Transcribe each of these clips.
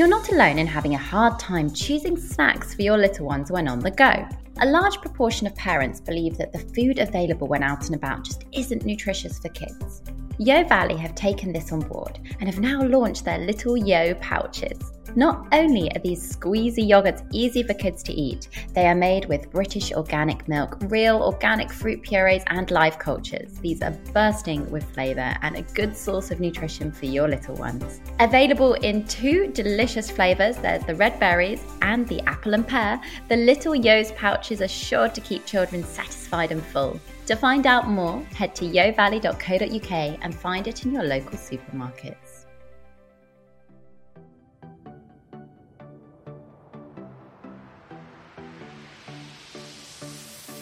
You're not alone in having a hard time choosing snacks for your little ones when on the go. A large proportion of parents believe that the food available when out and about just isn't nutritious for kids. Yo Valley have taken this on board and have now launched their little Yo pouches. Not only are these squeezy yogurts easy for kids to eat, they are made with British organic milk, real organic fruit purees, and live cultures. These are bursting with flavour and a good source of nutrition for your little ones. Available in two delicious flavours there's the red berries and the apple and pear, the Little Yo's pouches are sure to keep children satisfied and full. To find out more, head to yovalley.co.uk and find it in your local supermarkets.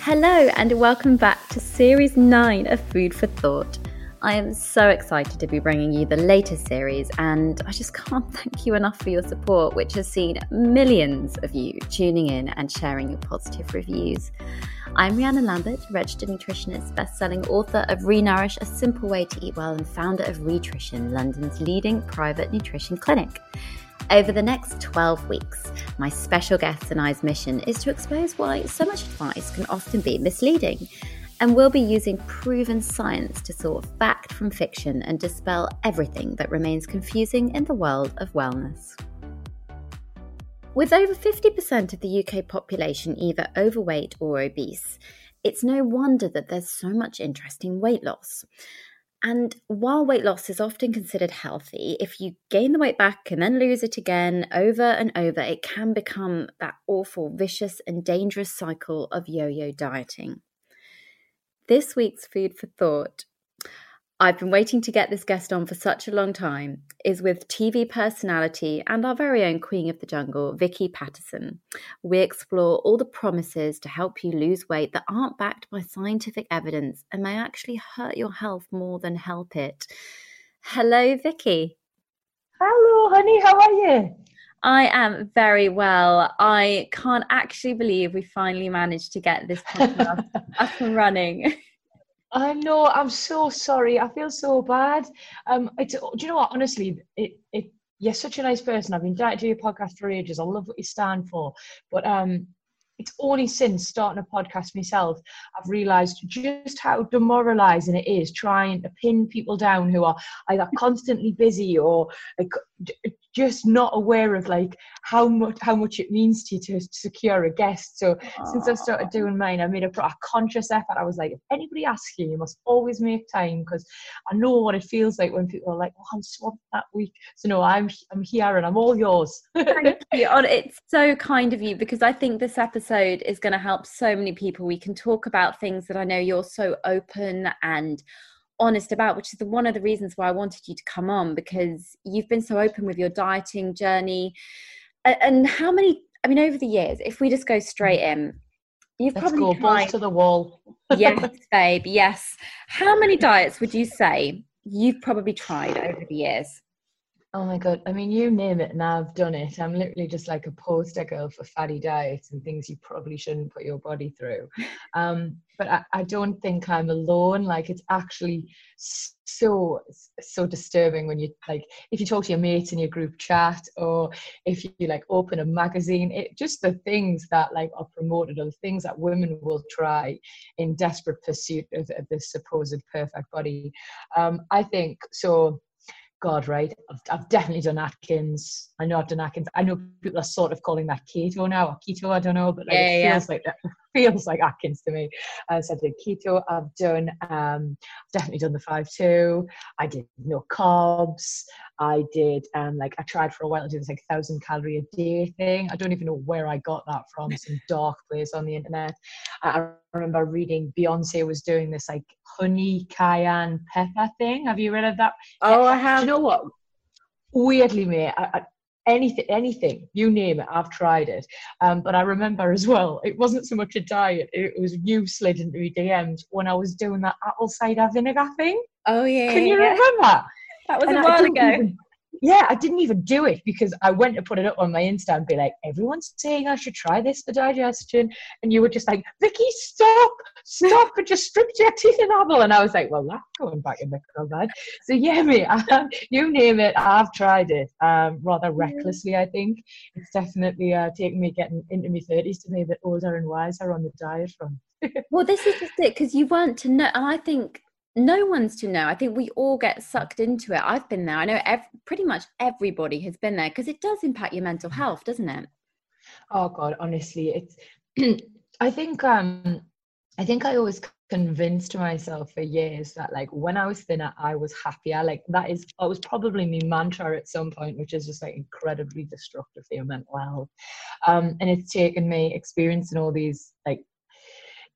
Hello, and welcome back to Series 9 of Food for Thought. I am so excited to be bringing you the latest series, and I just can't thank you enough for your support, which has seen millions of you tuning in and sharing your positive reviews. I'm Rhiannon Lambert, registered nutritionist, best-selling author of Renourish: A Simple Way to Eat Well, and founder of Rhitrition, London's leading private nutrition clinic. Over the next 12 weeks, my special guest and I's mission is to expose why so much advice can often be misleading. And we'll be using proven science to sort fact from fiction and dispel everything that remains confusing in the world of wellness. With over 50% of the UK population either overweight or obese, it's no wonder that there's so much interest in weight loss. And while weight loss is often considered healthy, if you gain the weight back and then lose it again over and over, it can become that awful, vicious, and dangerous cycle of yo yo dieting. This week's food for thought I've been waiting to get this guest on for such a long time, is with TV personality and our very own Queen of the Jungle, Vicky Pattison. We explore all the promises to help you lose weight that aren't backed by scientific evidence and may actually hurt your health more than help it. Hello, Vicky. Hello, honey, how are you? I am very well. I can't actually believe we finally managed to get this podcast up and running. I know. I'm so sorry. I feel so bad. Um, it's. Do you know what? Honestly, it it. You're such a nice person. I've been dying to do your podcast for ages. I love what you stand for. But um, it's only since starting a podcast myself I've realised just how demoralising it is trying to pin people down who are either constantly busy or just not aware of like how much how much it means to you to secure a guest. So Aww. since I've started doing mine, I made a, a conscious effort. I was like, if anybody asks you, you must always make time because I know what it feels like when people are like, "Oh, I'm swamped that week." So no, I'm I'm here and I'm all yours. Thank you. Oh, it's so kind of you because I think this episode is going to help so many people. We can talk about things that I know you're so open and honest about, which is the, one of the reasons why I wanted you to come on because you've been so open with your dieting journey. And, and how many, I mean, over the years, if we just go straight in, you've Let's probably go tried, to the wall. yes, babe, yes. How many diets would you say you've probably tried over the years? Oh my god! I mean, you name it, and I've done it. I'm literally just like a poster girl for fatty diets and things you probably shouldn't put your body through. Um, but I, I don't think I'm alone. Like, it's actually so so disturbing when you like if you talk to your mates in your group chat or if you like open a magazine. It just the things that like are promoted or the things that women will try in desperate pursuit of, of this supposed perfect body. Um, I think so God, right? I've, I've, definitely done Atkins. I know I've done Atkins. I know people are sort of calling that keto now, or keto. I don't know, but like yeah, it feels yeah. like that feels like Atkins to me. Uh, so I did keto. I've done um, definitely done the five two. I did no carbs. I did um like I tried for a while to do this like thousand calorie a day thing. I don't even know where I got that from, some dark place on the internet. I remember reading Beyonce was doing this like honey cayenne pepper thing. Have you read of that? Oh, I have. Do you know what? Weirdly, mate, I, I, anything, anything, you name it, I've tried it. Um, but I remember as well, it wasn't so much a diet; it was you slid into my DMs when I was doing that apple cider vinegar thing. Oh yeah. Can you yeah. remember? That was And a while ago. even- yeah, I didn't even do it because I went to put it up on my Insta and be like, everyone's saying I should try this for digestion. And you were just like, Vicky, stop, stop, and just strip your teeth in apple. And I was like, well, that's going back in the cupboard. So yeah, mate, um, you name it, I've tried it. Um, rather recklessly, I think. It's definitely uh, taken me getting into my 30s to be a bit older and wiser on the diet front. Well, this is just it because you weren't to know, and I think no one's to know. I think we all get sucked into it. I've been there. I know ev- pretty much everybody has been there because it does impact your mental health, doesn't it? Oh God, honestly, it's. I think um, I think I always convinced myself for years that like when I was thinner, I was happier. Like that is, that was probably my mantra at some point, which is just like incredibly destructive for your mental health. Um, and it's taken me experiencing all these like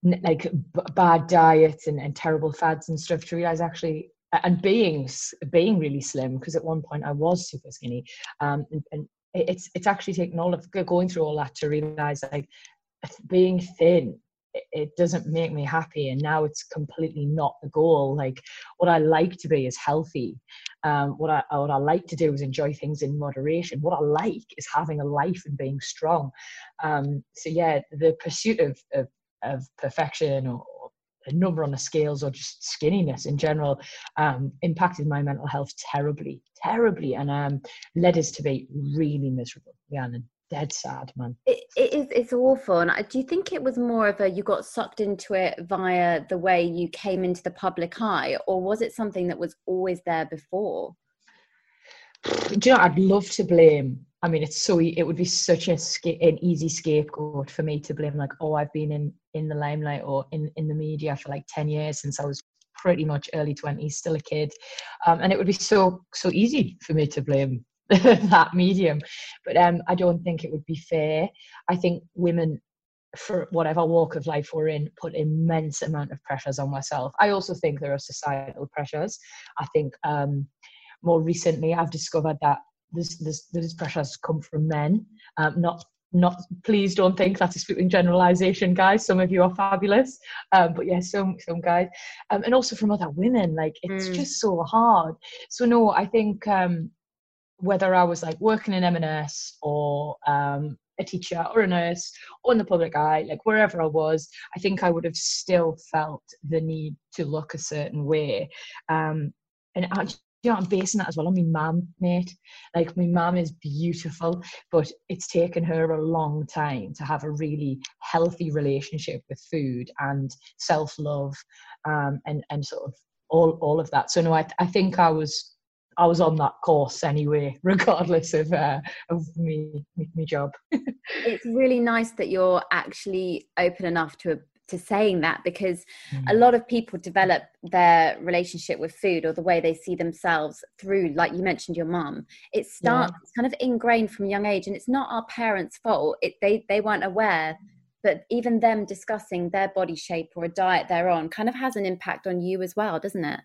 like b- bad diets and, and terrible fads and stuff to realize actually and being being really slim because at one point I was super skinny um and, and it's it's actually taken all of going through all that to realize like being thin it- doesn't make me happy and now it's completely not the goal like what i like to be is healthy um, what I what I like to do is enjoy things in moderation. What I like is having a life and being strong. Um, so yeah, the pursuit of of, of perfection or a number on the scales or just skinniness in general um, impacted my mental health terribly, terribly, and um, led us to be really miserable. Yeah, and dead sad, man. It, it is. It's awful. And I, do you think it was more of a you got sucked into it via the way you came into the public eye, or was it something that was always there before? Do you know? I'd love to blame. I mean, it's so it would be such a an easy scapegoat for me to blame, like, oh, I've been in in the limelight or in in the media for like ten years since I was pretty much early twenties, still a kid, um, and it would be so so easy for me to blame that medium. But um, I don't think it would be fair. I think women for whatever walk of life we're in put immense amount of pressures on myself i also think there are societal pressures i think um more recently i've discovered that this this this pressures come from men um not not please don't think that's a sweeping generalization guys. Some of you are fabulous. Um but yeah some some guys. Um and also from other women like it's Mm. just so hard. So no i think um whether i was like working in m&s or um a teacher or a nurse or in the public eye like wherever i was i think i would have still felt the need to look a certain way. Um and I, you know, I'm basing that as well on my mum, mate. Like my mum is beautiful, but it's taken her a long time to have a really healthy relationship with food and self-love, um, and and sort of all all of that. So no, I I think I was I was on that course anyway, regardless of uh, of me me, me job. It's really nice that you're actually open enough to to saying that because Mm. a lot of people develop their relationship with food or the way they see themselves through like you mentioned your mum it starts it's kind of ingrained from a young age and it's not our parents fault it they they weren't aware but even them discussing their body shape or a diet they're on kind of has an impact on you as well doesn't it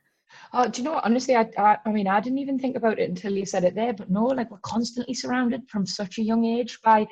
Oh, do you know what? Honestly, I, I, I mean, I didn't even think about it until you said it there. But no, like we're constantly surrounded from such a young age by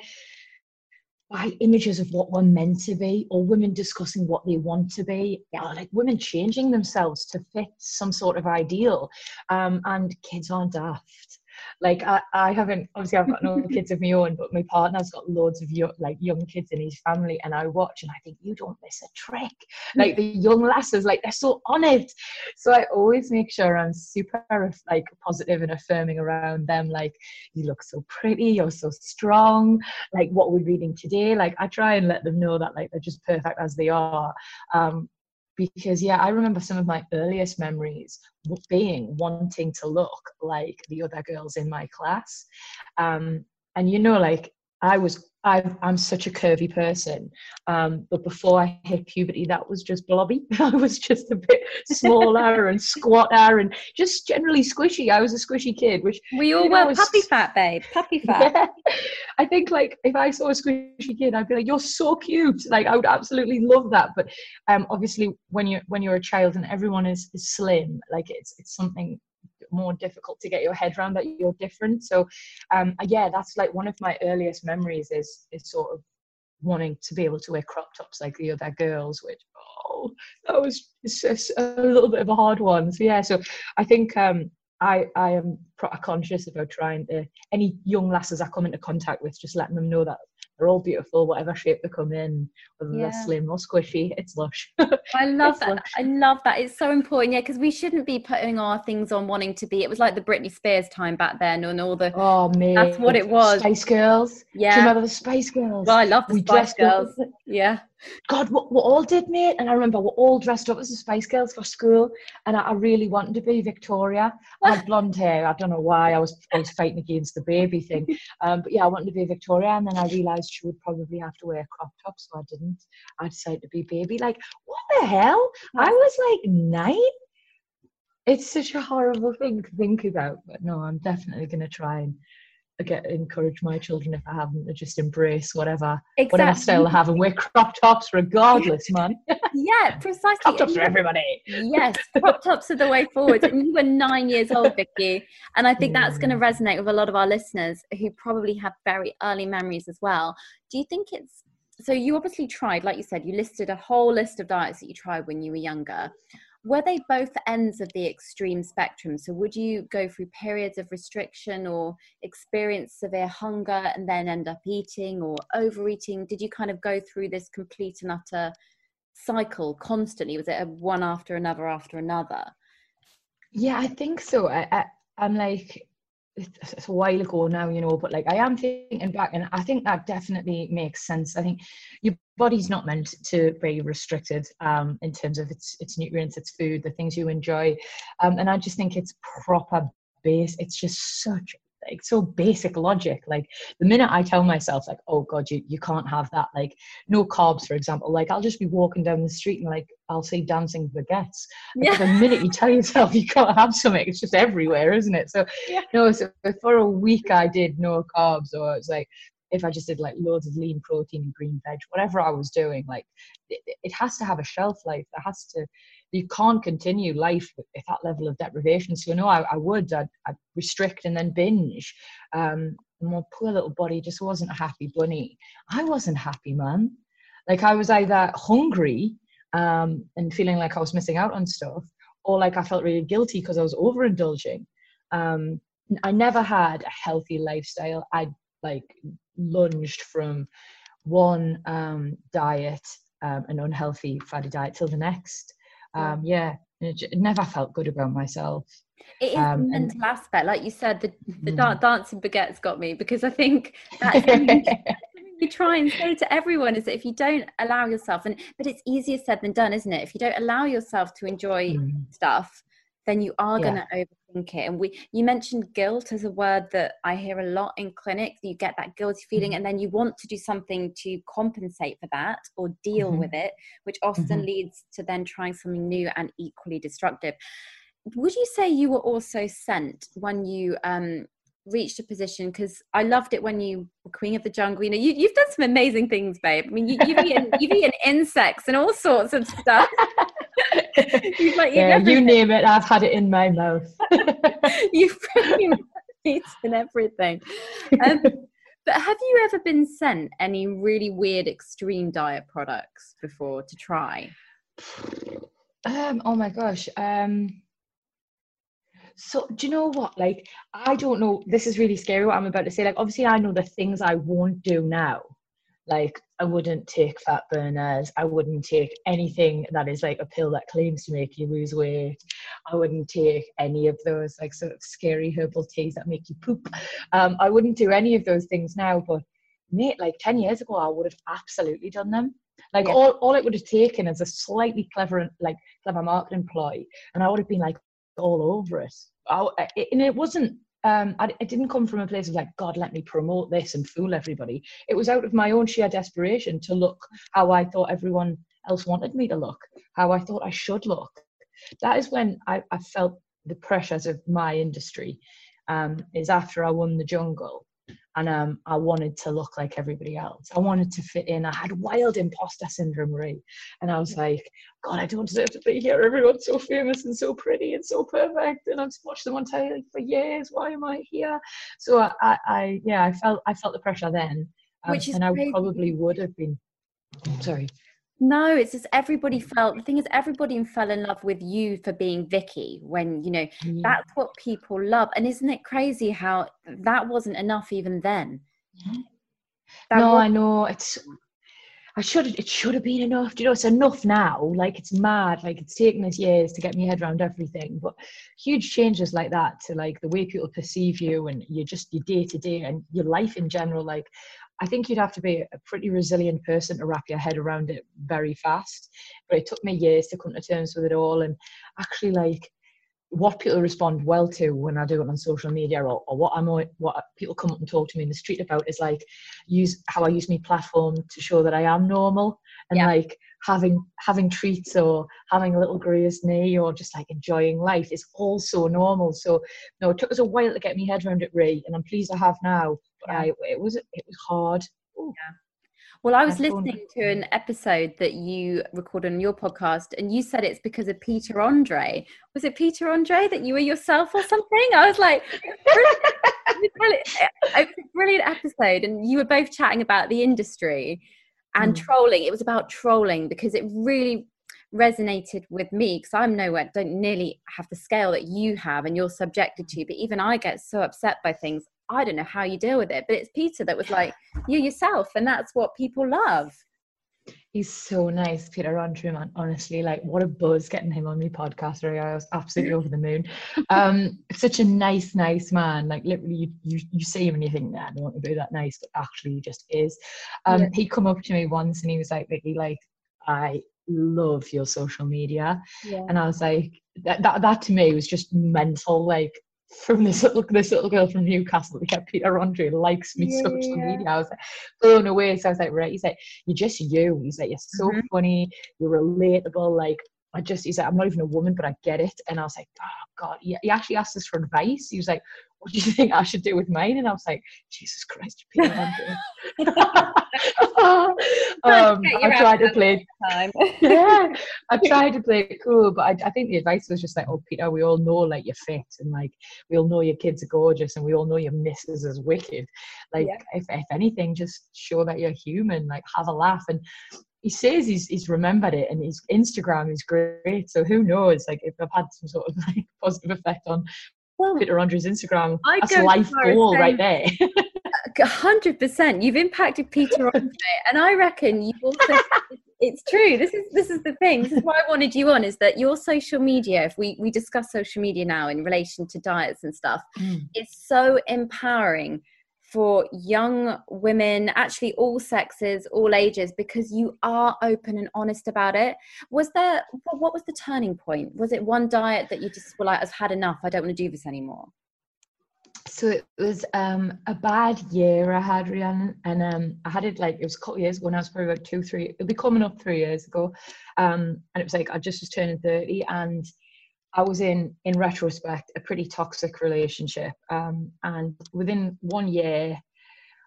by images of what we're meant to be, or women discussing what they want to be, or like women changing themselves to fit some sort of ideal. Um, and kids aren't daft. Like I, I haven't obviously I've got no kids of my own, but my partner's got loads of young, like young kids in his family, and I watch and I think you don't miss a trick. Like the young lasses, like they're so on it. So I always make sure I'm super like positive and affirming around them. Like you look so pretty, you're so strong. Like what we're reading today. Like I try and let them know that like they're just perfect as they are. Um, because yeah, I remember some of my earliest memories being wanting to look like the other girls in my class. Um, and you know, like I was i am such a curvy person, um, but before I hit puberty, that was just blobby. I was just a bit smaller and squatter and just generally squishy. I was a squishy kid, which we all were was, puppy fat, babe. Puppy fat. Yeah. I think like if I saw a squishy kid, I'd be like, "You're so cute!" Like I would absolutely love that. But um, obviously, when you when you're a child and everyone is, is slim, like it's it's something more difficult to get your head around that you're different. So, um, yeah, that's like one of my earliest memories is is sort of wanting to be able to wear crop tops like the other girls, which oh, that was just a little bit of a hard one. So yeah, so I think um, I I am conscious about trying to any young lasses I come into contact with, just letting them know that they're all beautiful, whatever shape they come in, whether yeah. they're slim or squishy. It's lush. I love that. Lush. I love that. It's so important. Yeah, because we shouldn't be putting our things on wanting to be. It was like the Britney Spears time back then, and all the. Oh man, that's what it was. Spice Girls. Yeah. Do you remember the Spice Girls? Well, I love the we Spice Girls. Up. Yeah. God, what we all did, mate. And I remember we're all dressed up as the Spice Girls for school, and I, I really wanted to be Victoria. I had blonde hair. I don't know why. I was I was fighting against the baby thing, um, but yeah, I wanted to be Victoria, and then I realised she would probably have to wear a crop top, so I didn't. I decided to be baby. Like, what the hell? I was like nine. It's such a horrible thing to think about, but no, I'm definitely going to try and get encourage my children if I haven't to just embrace whatever exactly. whatever style they have and wear crop tops regardless, man. yeah, precisely. crop tops for everybody. yes, crop tops are the way forward. And you were nine years old, Vicky, and I think that's going to resonate with a lot of our listeners who probably have very early memories as well. Do you think it's so? You obviously tried, like you said, you listed a whole list of diets that you tried when you were younger were they both ends of the extreme spectrum? So, would you go through periods of restriction or experience severe hunger and then end up eating or overeating? Did you kind of go through this complete and utter cycle constantly? Was it one after another after another? Yeah, I think so. I, I, I'm like, it's a while ago now, you know, but like I am thinking back, and I think that definitely makes sense. I think your body's not meant to be restricted um, in terms of its its nutrients, its food, the things you enjoy, um, and I just think it's proper base. It's just such like so basic logic like the minute i tell myself like oh god you, you can't have that like no carbs for example like i'll just be walking down the street and like i'll see dancing baguettes like, yeah. the minute you tell yourself you can't have something it's just everywhere isn't it so yeah. no so for a week i did no carbs or it's like if I just did like loads of lean protein and green veg, whatever I was doing, like it, it has to have a shelf life. It has to, you can't continue life with, with that level of deprivation. So, know, I, I would, I'd, I'd, restrict and then binge. Um, my poor little body just wasn't a happy bunny. I wasn't happy, man. Like I was either hungry um, and feeling like I was missing out on stuff, or like I felt really guilty because I was overindulging. Um, I never had a healthy lifestyle. I like lunged from one um, diet, um, an unhealthy fatty diet, till the next. Um, yeah, it, never felt good about myself. It is um, the mental and, aspect, like you said. The the mm. dancing baguettes got me because I think that's we try and say to everyone is that if you don't allow yourself, and but it's easier said than done, isn't it? If you don't allow yourself to enjoy mm. stuff, then you are yeah. going to overthink it. And we, you mentioned guilt as a word that I hear a lot in clinic. You get that guilty feeling, mm-hmm. and then you want to do something to compensate for that or deal mm-hmm. with it, which often mm-hmm. leads to then trying something new and equally destructive. Would you say you were also sent when you um, reached a position because I loved it when you were queen of the jungle. You know, you, have done some amazing things, babe. I mean, you, have eaten, you've eaten insects and all sorts of stuff. like, yeah, you name it, I've had it in my mouth. you've eaten everything. Um, but have you ever been sent any really weird extreme diet products before to try? Um, oh my gosh. Um, so do you know what? Like, I don't know. This is really scary what I'm about to say. Like, obviously, I know the things I won't do now. Like, I wouldn't take fat burners. I wouldn't take anything that is like a pill that claims to make you lose weight. I wouldn't take any of those like sort of scary herbal teas that make you poop. Um, I wouldn't do any of those things now. But mate, like 10 years ago, I would have absolutely done them. Like yeah. all, all it would have taken is a slightly clever, like clever marketing ploy, and I would have been like, all over it. I, and it wasn't um, I, it didn't come from a place of like, God, let me promote this and fool everybody. It was out of my own sheer desperation to look how I thought everyone else wanted me to look, how I thought I should look. That is when I, I felt the pressures of my industry. Um, is after I won the jungle and um, I wanted to look like everybody else. I wanted to fit in. I had wild imposter syndrome, right? and I was like, God, I don't deserve to be here. Everyone's so famous and so pretty and so perfect, and I've watched them on telly for years. Why am I here? So I, I, I yeah, I felt I felt the pressure then, um, Which is and I crazy. probably would have been. Sorry. No, it's just everybody mm. felt the thing is everybody fell in love with you for being Vicky when you know yeah. that's what people love. And isn't it crazy how that wasn't enough even then? Yeah. no, was- I know it's I should it should have been enough. Do you know it's enough now? Like it's mad. Like it's taken us years to get my head around everything. But huge changes like that to like the way people perceive you and you just your day to day and your life in general. Like I think you'd have to be a pretty resilient person to wrap your head around it very fast. But it took me years to come to terms with it all and actually like what people respond well to when I do it on social media or, or what I'm what people come up and talk to me in the street about is like use how I use my platform to show that I am normal and yeah. like having having treats or having a little grazed knee or just like enjoying life is also normal. So no, it took us a while to get my head around it, Ray, and I'm pleased I have now. But yeah. I, it was it was hard. Ooh. Yeah. Well, I was listening to an episode that you recorded on your podcast, and you said it's because of Peter Andre. Was it Peter Andre that you were yourself or something? I was like, it was a brilliant episode, and you were both chatting about the industry and mm. trolling. It was about trolling because it really resonated with me because I'm nowhere, don't nearly have the scale that you have and you're subjected to. But even I get so upset by things. I don't know how you deal with it, but it's Peter that was like, you yourself, and that's what people love. He's so nice, Peter Andre, man. Honestly, like what a buzz getting him on my podcast. Really, I was absolutely over the moon. Um, such a nice, nice man. Like literally, you you, you see him and you think, nah, I don't want to be that nice, but actually, he just is. Um, yeah. he come up to me once and he was like, Vicky, like I love your social media, yeah. and I was like, that, that that to me was just mental. Like from this little this little girl from Newcastle, that yeah, Peter Andre likes me yeah, social yeah. media. I was like blown away. So I was like, right, he's like, you're just you. He's like, you're so mm-hmm. funny, you're relatable, like I just, he's like, I'm not even a woman, but I get it. And I was like, oh God, he, he actually asked us for advice. He was like, what do you think I should do with mine? And I was like, Jesus Christ, you Peter um, I tried to play yeah, I tried to play it cool, but I, I, think the advice was just like, oh, Peter, we all know like you're fit and like we all know your kids are gorgeous and we all know your missus is wicked. Like, yeah. if, if anything, just show that you're human, like have a laugh. And he says he's, he's remembered it and his Instagram is great. So who knows, like if I've had some sort of like positive effect on well, Peter Andre's Instagram, I'd that's life goal right there. hundred percent. You've impacted Peter Andre, and I reckon you also. it's true. This is this is the thing. This is why I wanted you on. Is that your social media? If we we discuss social media now in relation to diets and stuff, mm. it's so empowering for young women, actually all sexes, all ages, because you are open and honest about it. Was there, what was the turning point? Was it one diet that you just were like, I've had enough, I don't want to do this anymore? So it was um, a bad year I had, Rhiannon, and um, I had it like, it was a couple years ago, when I was probably about two, three, it'll be coming up three years ago. Um, and it was like, I just was turning 30 and I was in, in retrospect, a pretty toxic relationship. Um, and within one year,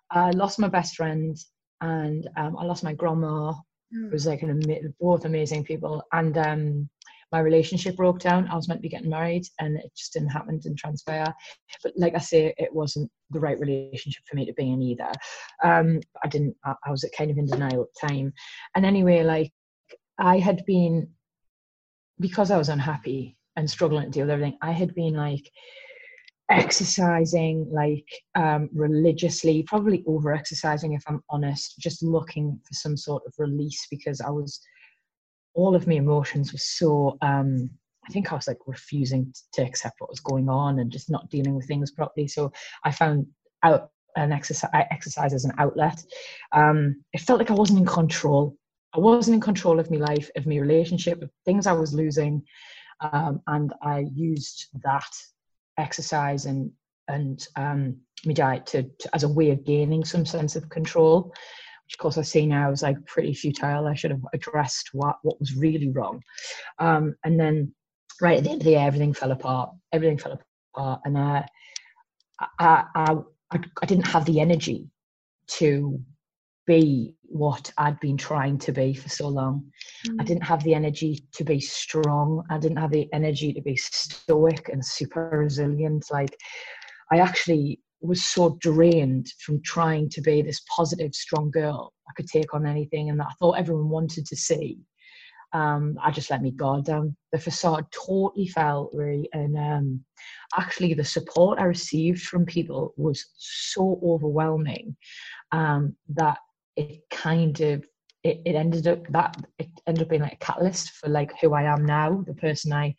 I lost my best friend and um, I lost my grandma. Mm. It was like an both amazing people. And um, my relationship broke down. I was meant to be getting married and it just didn't happen, didn't transpire. But like I say, it wasn't the right relationship for me to be in either. Um, I didn't, I, I was kind of in denial at the time. And anyway, like I had been, because I was unhappy, and struggling to deal with everything, I had been like exercising like um, religiously, probably over exercising if I'm honest, just looking for some sort of release because I was all of my emotions were so um, I think I was like refusing to accept what was going on and just not dealing with things properly. So I found out an exercise exercise as an outlet. Um, it felt like I wasn't in control. I wasn't in control of my life, of my relationship, of things I was losing. Um, and I used that exercise and and um, my diet to, to, as a way of gaining some sense of control, which of course I see now is like pretty futile. I should have addressed what what was really wrong, um, and then right at the end of the year, everything fell apart. Everything fell apart, and uh, I, I I I didn't have the energy to be what I'd been trying to be for so long. Mm. I didn't have the energy to be strong. I didn't have the energy to be stoic and super resilient. Like, I actually was so drained from trying to be this positive, strong girl. I could take on anything, and that I thought everyone wanted to see. Um, I just let me guard down. The facade totally fell, really, and um, actually, the support I received from people was so overwhelming um, that it kind of it, it ended up that it ended up being like a catalyst for like who I am now, the person I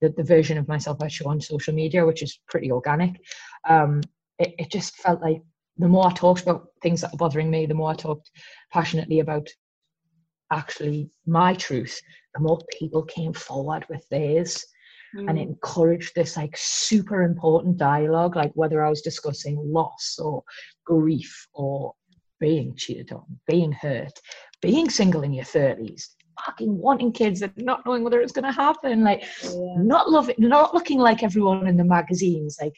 the, the version of myself I show on social media, which is pretty organic. Um, it, it just felt like the more I talked about things that are bothering me, the more I talked passionately about actually my truth, the more people came forward with theirs. Mm. And it encouraged this like super important dialogue, like whether I was discussing loss or grief or being cheated on, being hurt, being single in your 30s, fucking wanting kids and not knowing whether it's going to happen, like yeah. not loving, not looking like everyone in the magazines, like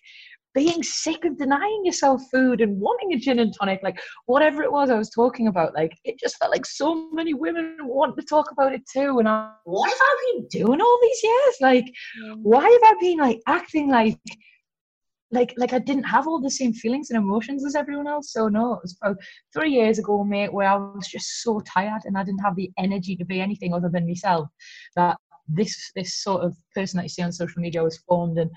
being sick of denying yourself food and wanting a gin and tonic, like whatever it was I was talking about, like it just felt like so many women want to talk about it too. And I, what have I been doing all these years? Like, why have I been like acting like like like I didn't have all the same feelings and emotions as everyone else. So no, it was about three years ago, mate, where I was just so tired and I didn't have the energy to be anything other than myself. That this this sort of person that you see on social media was formed and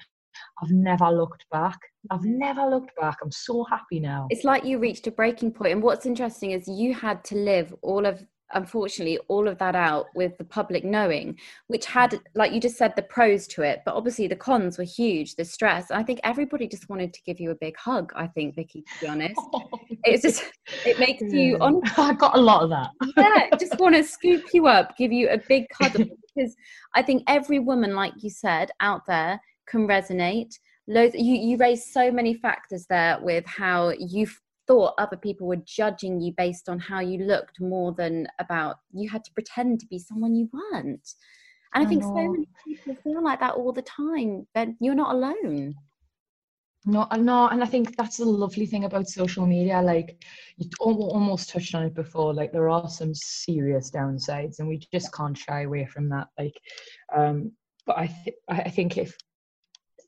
I've never looked back. I've never looked back. I'm so happy now. It's like you reached a breaking point. And what's interesting is you had to live all of unfortunately all of that out with the public knowing which mm. had like you just said the pros to it but obviously the cons were huge the stress i think everybody just wanted to give you a big hug i think vicky to be honest. It's just it makes you on i got a lot of that. Yeah just want to scoop you up give you a big cuddle because i think every woman like you said out there can resonate. Loads you you raised so many factors there with how you thought other people were judging you based on how you looked more than about you had to pretend to be someone you weren't. And I, I think know. so many people feel like that all the time. That you're not alone. No, no, and I think that's the lovely thing about social media. Like you almost touched on it before. Like there are some serious downsides, and we just can't shy away from that. Like, um, but I, th- I think if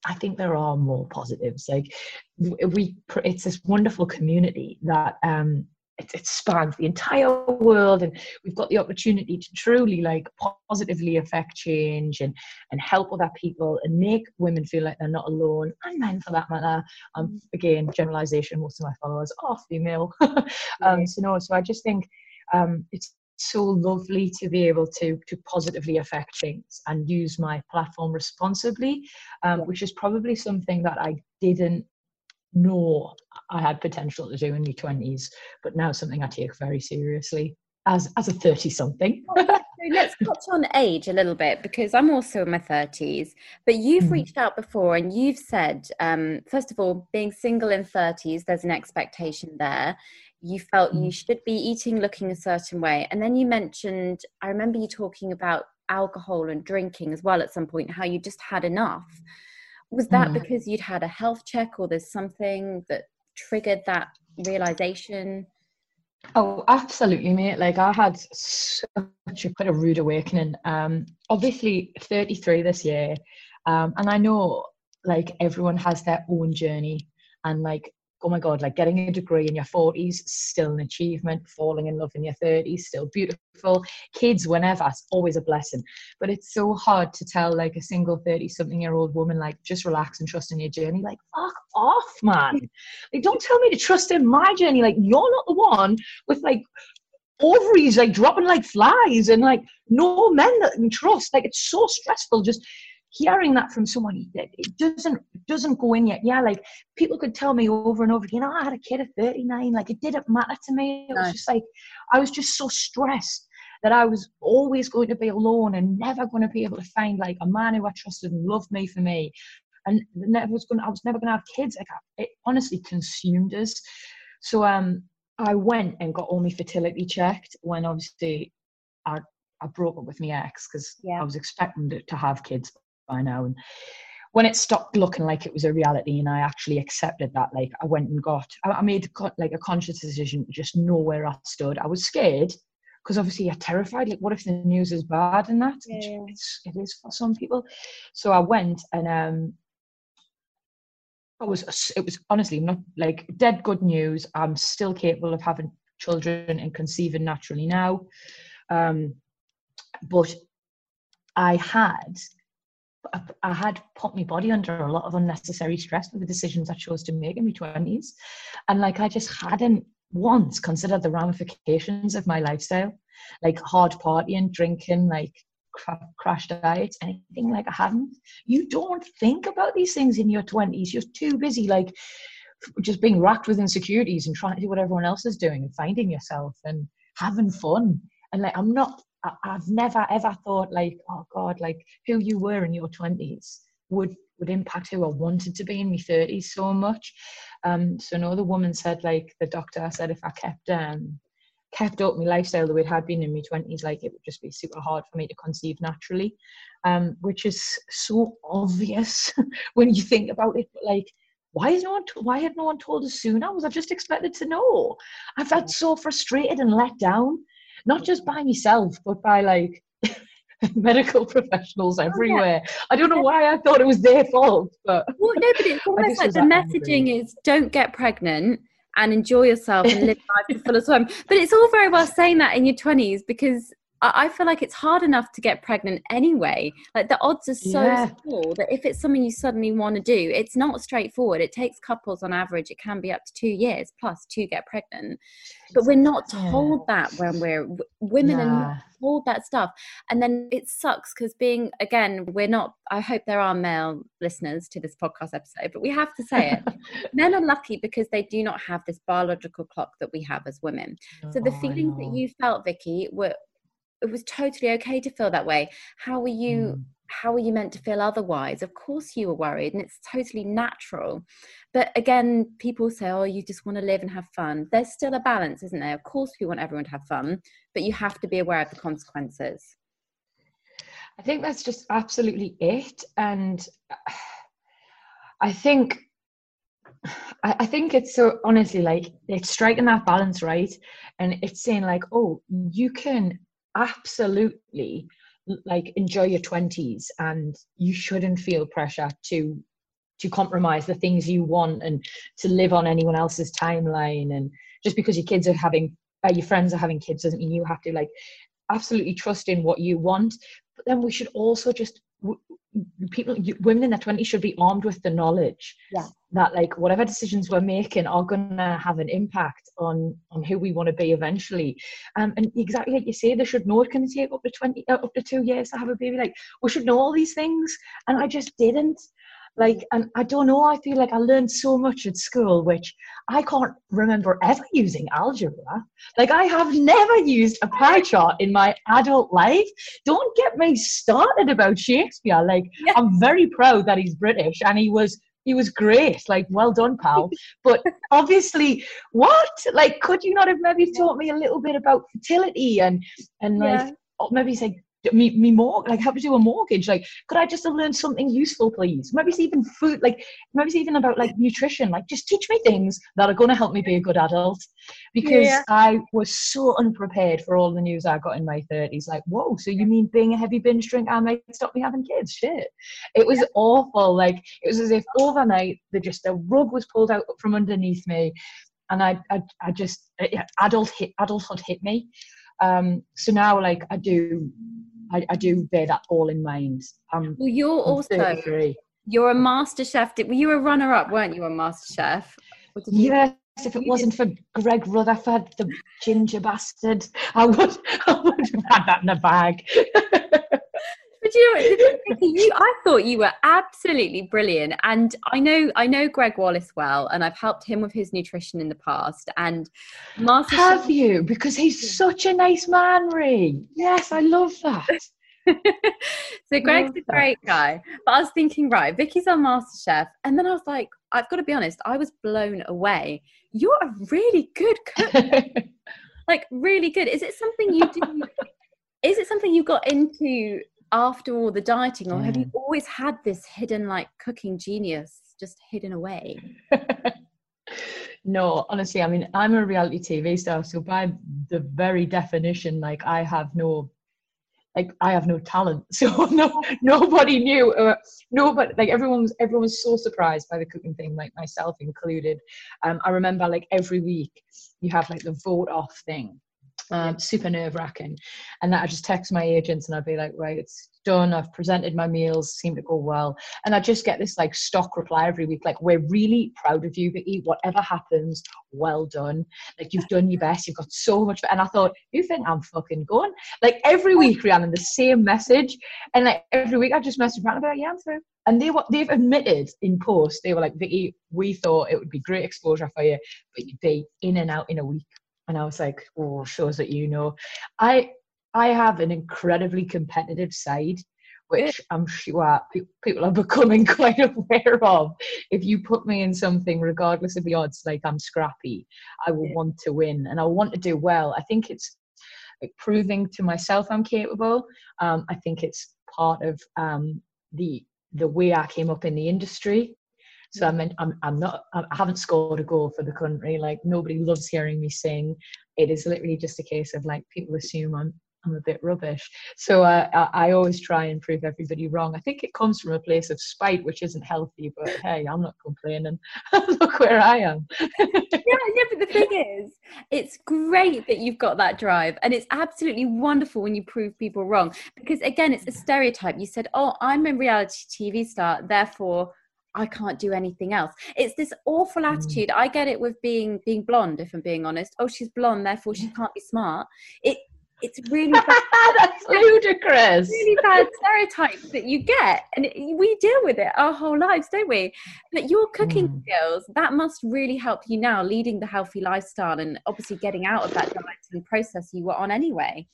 I think there are more positives. Like we, it's this wonderful community that um, it, it, spans the entire world, and we've got the opportunity to truly like positively affect change and and help other people and make women feel like they're not alone, and men for that matter. Um, mm. again, generalization. Most of my followers are female. um, so no, so I just think um, it's so lovely to be able to to positively affect things and use my platform responsibly, um, which is probably something that I didn't know I had potential to do in my twenties, but now something I take very seriously as as a thirty something. let's touch on age a little bit because I'm also in my 30s. But you've mm. reached out before and you've said, um, first of all, being single in 30s, there's an expectation there you felt you mm. should be eating looking a certain way. And then you mentioned i remember you talking about alcohol and drinking as well at some point how you just had enough. Was that mm. because you'd had a health check or there's something that triggered that realization? Oh absolutely mate. Like i had such a quite a rude awakening. Um obviously 33 this year um and i know like everyone has their own journey and like oh my god like getting a degree in your 40s still an achievement falling in love in your 30s still beautiful. Kids whenever it's always a blessing. But it's so hard to tell like a single 30 something year old woman like just relax and trust in your journey. Like fuck off man. Like don't tell me to trust in my journey. Like you're not the one with like ovaries like dropping like flies and like no men that can trust. Like it's so stressful just hearing that from someone that it doesn't doesn't go in yet. Yeah, like people could tell me over and over again, oh, I had a kid at 39. Like it didn't matter to me. It was just like I was just so stressed that I was always going to be alone and never going to be able to find like a man who I trusted and loved me for me. and never was going. I was never going to have kids. Like it honestly consumed us. So um, I went and got all my fertility checked when obviously I I broke up with my ex because yeah. I was expecting to have kids by now and when it stopped looking like it was a reality and I actually accepted that, like I went and got, I made like a conscious decision to just know where I stood. I was scared because obviously you're terrified. Like, what if the news is bad and that? Yeah. It's, it is for some people. So I went and um, I was, it was honestly not like dead good news. I'm still capable of having children and conceiving naturally now. Um, but I had I had put my body under a lot of unnecessary stress with the decisions I chose to make in my 20s. And like, I just hadn't once considered the ramifications of my lifestyle, like hard partying, drinking, like crash diets, anything like I hadn't. You don't think about these things in your 20s. You're too busy, like, just being racked with insecurities and trying to do what everyone else is doing and finding yourself and having fun. And like, I'm not I, have never ever thought like, oh God, like who you were in your twenties would would impact who I wanted to be in my thirties so much. Um, so another woman said like the doctor said if I kept um kept up my lifestyle the way it had been in my twenties, like it would just be super hard for me to conceive naturally, um, which is so obvious when you think about it. But like, why is no one? Why had no one told us sooner? Was I just expected to know? I felt so frustrated and let down not just by myself, but by like medical professionals everywhere. Oh, yeah. I don't know why I thought it was their fault, but well, no, but it's almost like the messaging angry. is don't get pregnant and enjoy yourself and live life to full of time. But it's all very well saying that in your twenties because I feel like it's hard enough to get pregnant anyway. Like the odds are so yeah. small that if it's something you suddenly want to do, it's not straightforward. It takes couples on average, it can be up to two years plus to get pregnant. But we're not told yeah. that when we're women nah. are not told that stuff. And then it sucks because being, again, we're not, I hope there are male listeners to this podcast episode, but we have to say it. Men are lucky because they do not have this biological clock that we have as women. So the oh, feelings that you felt, Vicky, were it was totally okay to feel that way. How were you mm. how were you meant to feel otherwise? Of course you were worried and it's totally natural. But again people say oh you just want to live and have fun. There's still a balance isn't there? Of course we want everyone to have fun but you have to be aware of the consequences. I think that's just absolutely it and i think I, think it's so honestly like it's striking that balance right? And it's saying like oh you can absolutely like enjoy your 20s and you shouldn't feel pressure to to compromise the things you want and to live on anyone else's timeline. And just because your kids are having uh, your friends are having kids doesn't mean you have to like absolutely trust in what you want. But then we should also just people women in their 20s should be armed with the knowledge yeah. that like whatever decisions we're making are going to have an impact on on who we want to be eventually. Um, and exactly like you say they should know it can take up to 20 uh, up to two years to have a baby. Like we should know all these things. And i just didn't like and i don't know i feel like i learned so much at school which i can't remember ever using algebra. Like i have never used a pie chart in my adult life. Don't get me started about shakespeare. Like yeah. i'm very proud that he's british and he was he was great. Like well done pal. But obviously what? Like could you not have maybe taught me a little bit about fertility and and like yeah. maybe say me, me more like help me do a mortgage like could i just have learned something useful please? Maybe it's even food like maybe it's even about like nutrition like just teach me things that are going to help me be a good adult. Because yeah. i was so unprepared for all the news i got in my 30s like whoa so you mean being a heavy binge drinker might stop me having kids? Shit. It was yeah. awful like it was as if overnight the just the rug was pulled out from underneath me and i i, I just adult hit adulthood hit me um, so now, like I do, I, I, do bear that all in mind. Um, well, you're also 33. you're a master chef. Did, you were a runner up, weren't you? A master chef. Yes, if it wasn't for Greg Rutherford, the ginger bastard, I would, I would have had that in a bag. But you know, you, I thought you were absolutely brilliant, and I know I know Gregg Wallace well, and I've helped him with his nutrition in the past. And Master have you? Because he's such a nice man, Ree. Yes, I love that. so Gregg's a great guy. But I was thinking, right, Vicky's on MasterChef. And then I was like, I've got to be honest, I was blown away. You're a really good cook. like really good. Is it something you do? is it something you got into after all the dieting, or have you always had this hidden like cooking genius just hidden away? no, honestly, I mean, I'm a reality TV star, so by the very definition, like I have no like I have no talent, so no nobody knew. Uh, nobody like everyone was everyone was so surprised by the cooking thing, like myself included. Um, I remember like every week you have like the vote off thing, um, super nerve wracking. And that I just text my agents and I'd be like, right, it's done. I've presented my meals, seem to go well. And I just get this like stock reply every week, like, we're really proud of you, Vicky. Whatever happens, well done. Like you've done your best. You've got so much. And I thought, you think I'm fucking going? Like every week, Rhiannon, the same message. And like every week I just message back and be like, yeah, I'm through. And they were they've admitted in post, they were like, Vicky, we thought it would be great exposure for you, but you'd be in and out in a week and I was like, oh, shows that you know. I I have an incredibly competitive side, which I'm sure people are becoming quite aware of. If you put me in something, regardless of the odds, like I'm scrappy, I will yeah. want to win and I want to do well. I think it's like proving to myself I'm capable. Um, I think it's part of um, the the way I came up in the industry. So I mean, I'm, I'm not, I haven't scored a goal for the country. Like nobody loves hearing me sing. It is literally just a case of like people assume I'm, I'm a bit rubbish. So uh, I, I always try and prove everybody wrong. I think it comes from a place of spite, which isn't healthy. But hey, I'm not complaining. Look where I am. yeah, yeah. But the thing is, it's great that you've got that drive, and it's absolutely wonderful when you prove people wrong. Because again, it's a stereotype. You said, "Oh, I'm a reality TV star, therefore." I can't do anything else. It's this awful mm. attitude. I get it with being being blonde, if I'm being honest. Oh, she's blonde, therefore she can't be smart. It it's really bad. that's ludicrous. Really bad stereotype that you get, and it, we deal with it our whole lives, don't we? But your cooking mm. skills that must really help you now, leading the healthy lifestyle, and obviously getting out of that dieting process you were on anyway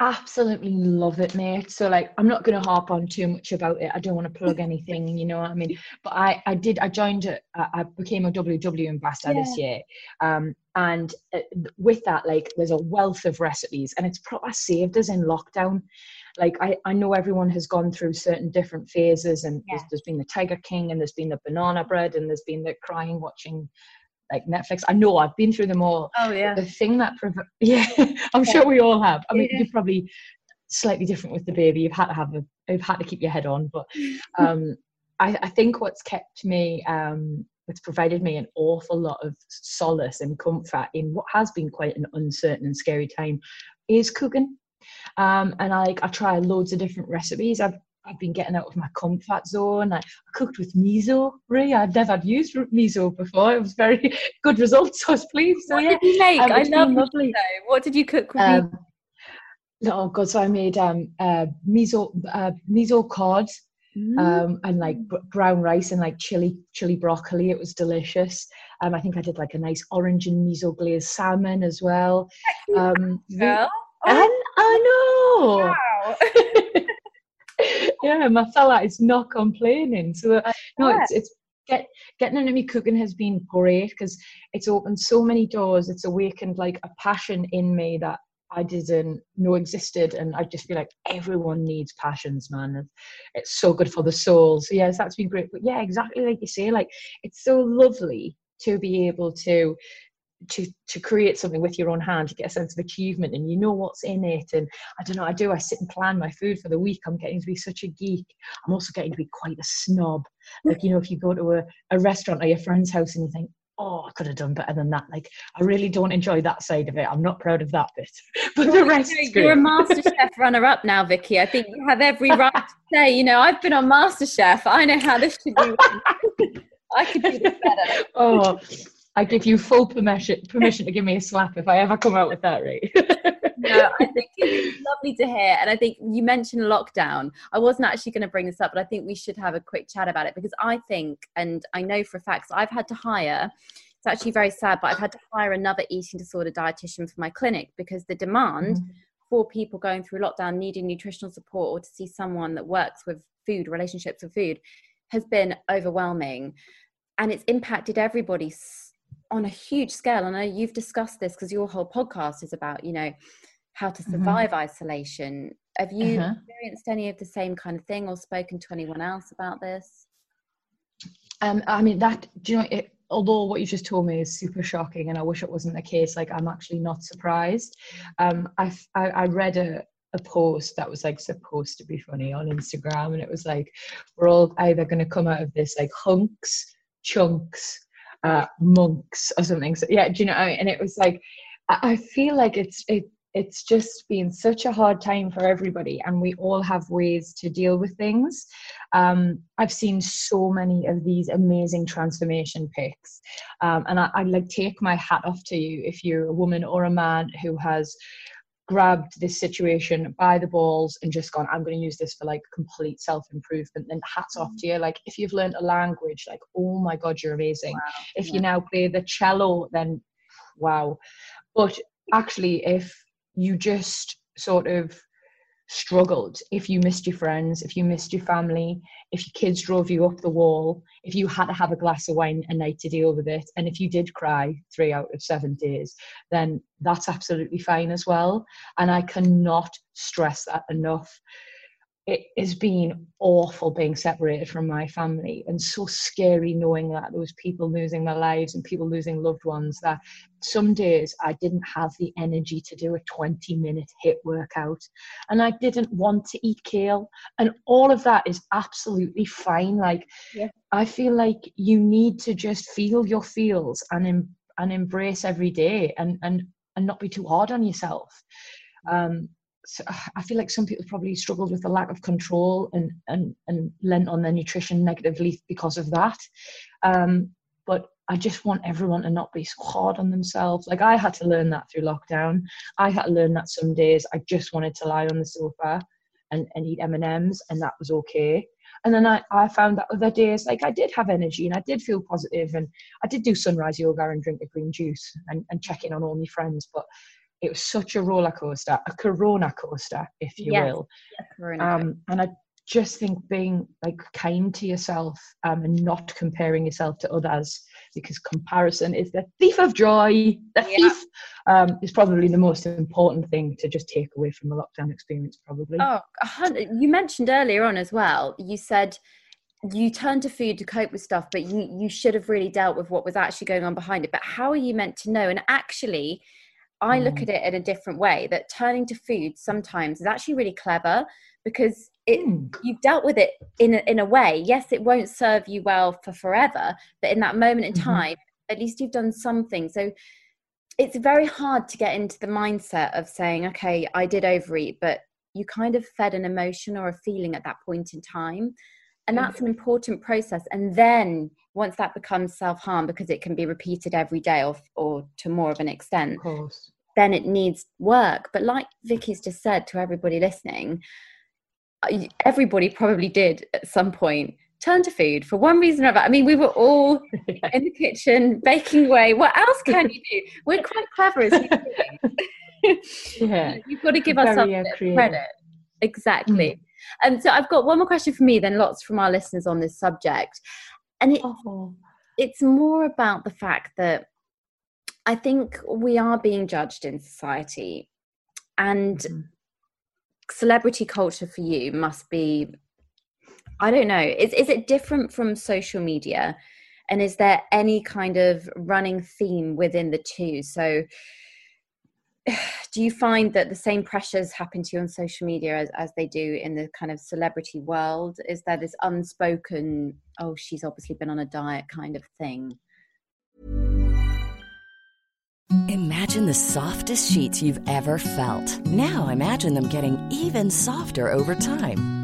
absolutely love it mate. So like i'm not going to harp on too much about it. I don't want to plug anything you know what i mean? But i i did i joined it i became a WW ambassador yeah. this year. Um and uh, with that like there's a wealth of recipes and it's probably saved us in lockdown. Like I, I know everyone has gone through certain different phases and yeah. there's, there's been the Tiger King and there's been the banana bread and there's been the crying watching like Netflix. I know I've been through them all. Oh yeah. The thing that prov- yeah, I'm yeah. sure we all have. I mean, yeah. you're probably slightly different with the baby. You've had to have a, you've had to keep your head on, but um, I, I think what's kept me, um, it's provided me an awful lot of solace and comfort in what has been quite an uncertain and scary time, is cooking. Um, and I like I try loads of different recipes. I've I've been getting out of my comfort zone. I, cooked with miso, really. I'd never used miso before. It was very good results. I was pleased. So, what yeah. did you make? Um, I love lovely. What did you cook with um, Oh god! So I made um uh, miso uh, miso cod mm. um and like brown rice and like chili chili broccoli. It was delicious. Um, I think I did like a nice orange and miso glazed salmon as well. Um, well, oh. I know. Wow. yeah, my fella is not complaining. So uh, no, it's it's get getting into me cooking has been great because it's opened so many doors. It's awakened like a passion in me that I didn't know existed, and I just feel like everyone needs passions, man. It's so good for the soul. So yes, that's been great. But yeah, exactly like you say, like it's so lovely to be able to to to create something with your own hand you get a sense of achievement and you know what's in it. And i don't know i do i sit and plan my food for the week. I'm getting to be such a geek. I'm also getting to be quite a snob. Like you know if you go to a, a restaurant or your friend's house and you think oh i could have done better than that. Like i really don't enjoy that side of it. I'm not proud of that bit. But the rest you're a MasterChef runner up now vicky. I think you have every right to say you know i've been on MasterChef. I know how this should be i could do this better. Oh I give you full permission permission to give me a slap if I ever come out with that, right? no, I think it's lovely to hear. And I think you mentioned lockdown. I wasn't actually going to bring this up, but I think we should have a quick chat about it because I think, and I know for facts, I've had to hire. It's actually very sad, but I've had to hire another eating disorder dietitian for my clinic because the demand. Mm for people going through lockdown needing nutritional support or to see someone that works with food relationships with food has been overwhelming and it's impacted everybody on a huge scale and I know you've discussed this because your whole podcast is about you know how to mm-hmm. survive mm-hmm. isolation have you uh-huh. experienced any of the same kind of thing or spoken to anyone else about this um i mean that do you know it, although what you just told me is super shocking and i wish it wasn't the case like i'm actually not surprised um i i, I read a a post that was like supposed to be funny on Instagram, and it was like, we're all either going to come out of this like hunks, chunks, uh, monks, or something. So yeah, do you know? I mean? And it was like, I feel like it's it it's just been such a hard time for everybody and we all have ways to deal with things um, i've seen so many of these amazing transformation pics um, and I, I like take my hat off to you if you're a woman or a man who has grabbed this situation by the balls and just gone i'm going to use this for like complete self-improvement then hats off mm. to you like if you've learned a language like oh my god you're amazing wow. if yeah. you now play the cello then wow but actually if you just sort of struggled. If you missed your friends if you missed your family if your kids drove you up the wall if you had to have a glass of wine a night to deal with it and if you did cry three out of seven days then that's absolutely fine as well. And i cannot stress that enough it has been awful being separated from my family and so scary knowing that there was people losing their lives and people losing loved ones that some days i didn't have the energy to do a 20 minute HIIT workout and i didn't want to eat kale and all of that is absolutely fine like yeah. i feel like you need to just feel your feels and em- and embrace every day and and and not be too hard on yourself um I feel like some people probably struggled with the lack of control and and and lent on their nutrition negatively because of that. Um, but I just want everyone to not be so hard on themselves. Like I had to learn that through lockdown. I had to learn that some days I just wanted to lie on the sofa and, and eat M and M's, and that was okay. And then I, I found that other days, like I did have energy and I did feel positive, and I did do sunrise yoga and drink a green juice and, and check in on all my friends. But it was such a roller coaster, a corona coaster, if you yes. will. um, and I just think being like kind to yourself um, and not comparing yourself to others because comparison is the thief of joy. The yeah. thief um, is probably the most important thing to just take away from the lockdown experience, probably. Oh, you mentioned earlier on as well, you said you turn to food to cope with stuff, but you, you should have really dealt with what was actually going on behind it. But how are you meant to know? And actually, I look mm. at it in a different way that turning to food sometimes is actually really clever because it mm. you've dealt with it in a, in a way. Yes, it won't serve you well for forever, but in that moment in mm-hmm. time, at least you've done something. So it's very hard to get into the mindset of saying, okay, I did overeat, but you kind of fed an emotion or a feeling at that point in time. And that's an important process. And then once that becomes self harm because it can be repeated every day or, or to more of an extent, of then it needs work. But like Vicky's just said to everybody listening, everybody probably did at some point turn to food for one reason or another. I mean, we were all in the kitchen baking away. What else can you do? We're quite clever as yeah. You've got to give Very ourselves uh, credit. Exactly. Mm. And so I've got one more question for me, then lots from our listeners on this subject and it, oh. it's more about the fact that I think we are being judged in society, and mm-hmm. celebrity culture for you must be. I don't know. Is is it different from social media, and is there any kind of running theme within the two? So, do you find that the same pressures happen to you on social media as, as they do in the kind of celebrity world? Is there this unspoken, oh, she's obviously been on a diet kind of thing? Imagine the softest sheets you've ever felt. Now imagine them getting even softer over time.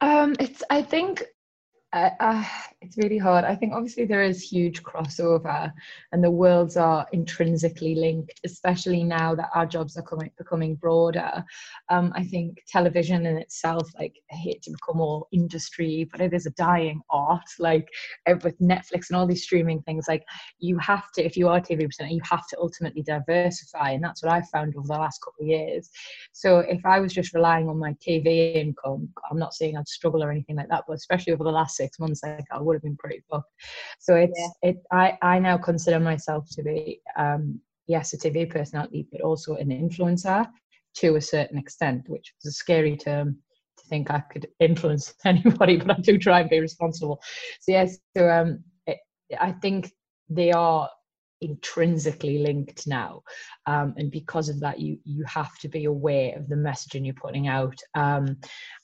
Um, it's. I think uh, uh, it's really hard. I think obviously there is huge crossover, and the worlds are intrinsically linked, especially now that our jobs are coming, becoming broader. Um, I think television in itself, like, I hate to become all industry, but it is a dying art. Like with Netflix and all these streaming things, like you have to, if you are a TV presenter, you have to ultimately diversify, and that's what I've found over the last couple of years. So if I was just relying on my TV income, I'm not saying I'd struggle or anything like that, but especially over the last six months, like I would have been pretty fucked. So it's yeah. it. I I now consider myself to be um, yes a TV personality, but also an influencer to a certain extent, which is a scary term to think I could influence anybody, but I do try and be responsible. So yes, so um, it, I think they are intrinsically linked now um, and because of that you you have to be aware of the messaging you're putting out um,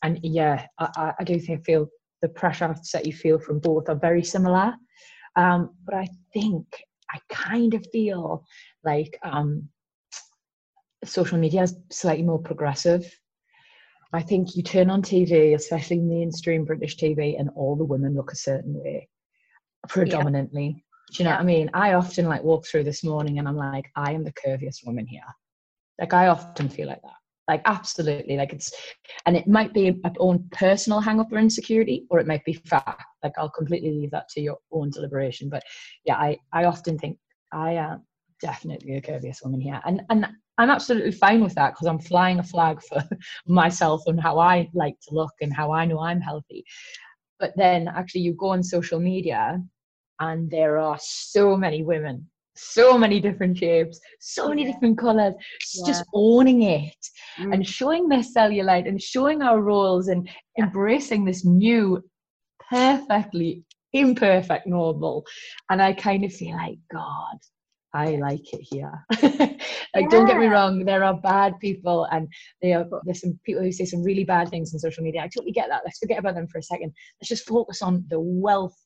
and yeah I, I do think feel the pressure that you feel from both are very similar. Um, but I think I kind of feel like um, social media is slightly more progressive. I think you turn on TV, especially mainstream British TV, and all the women look a certain way, predominantly. Yeah. Do you know yeah. what I mean? I often like walk through this morning and I'm like, I am the curviest woman here. Like I often feel like that like absolutely. Like it's and it might be a own personal hang up or insecurity or it might be fact. Like i'll completely leave that to your own deliberation. But yeah i i often think i am definitely a curviest woman here. And and i'm absolutely fine with that because i'm flying a flag for myself and how i like to look and how i know i'm healthy. But then actually you go on social media and there are so many women so many different shapes, so many yeah. different colors, yeah. just owning it mm. and showing their cellulite and showing our roles and yeah. embracing this new, perfectly imperfect normal. And I kind of feel like, God, I like it here. like, yeah. don't get me wrong, there are bad people, and they are, there's some people who say some really bad things on social media. I totally get that. Let's forget about them for a second. Let's just focus on the wealth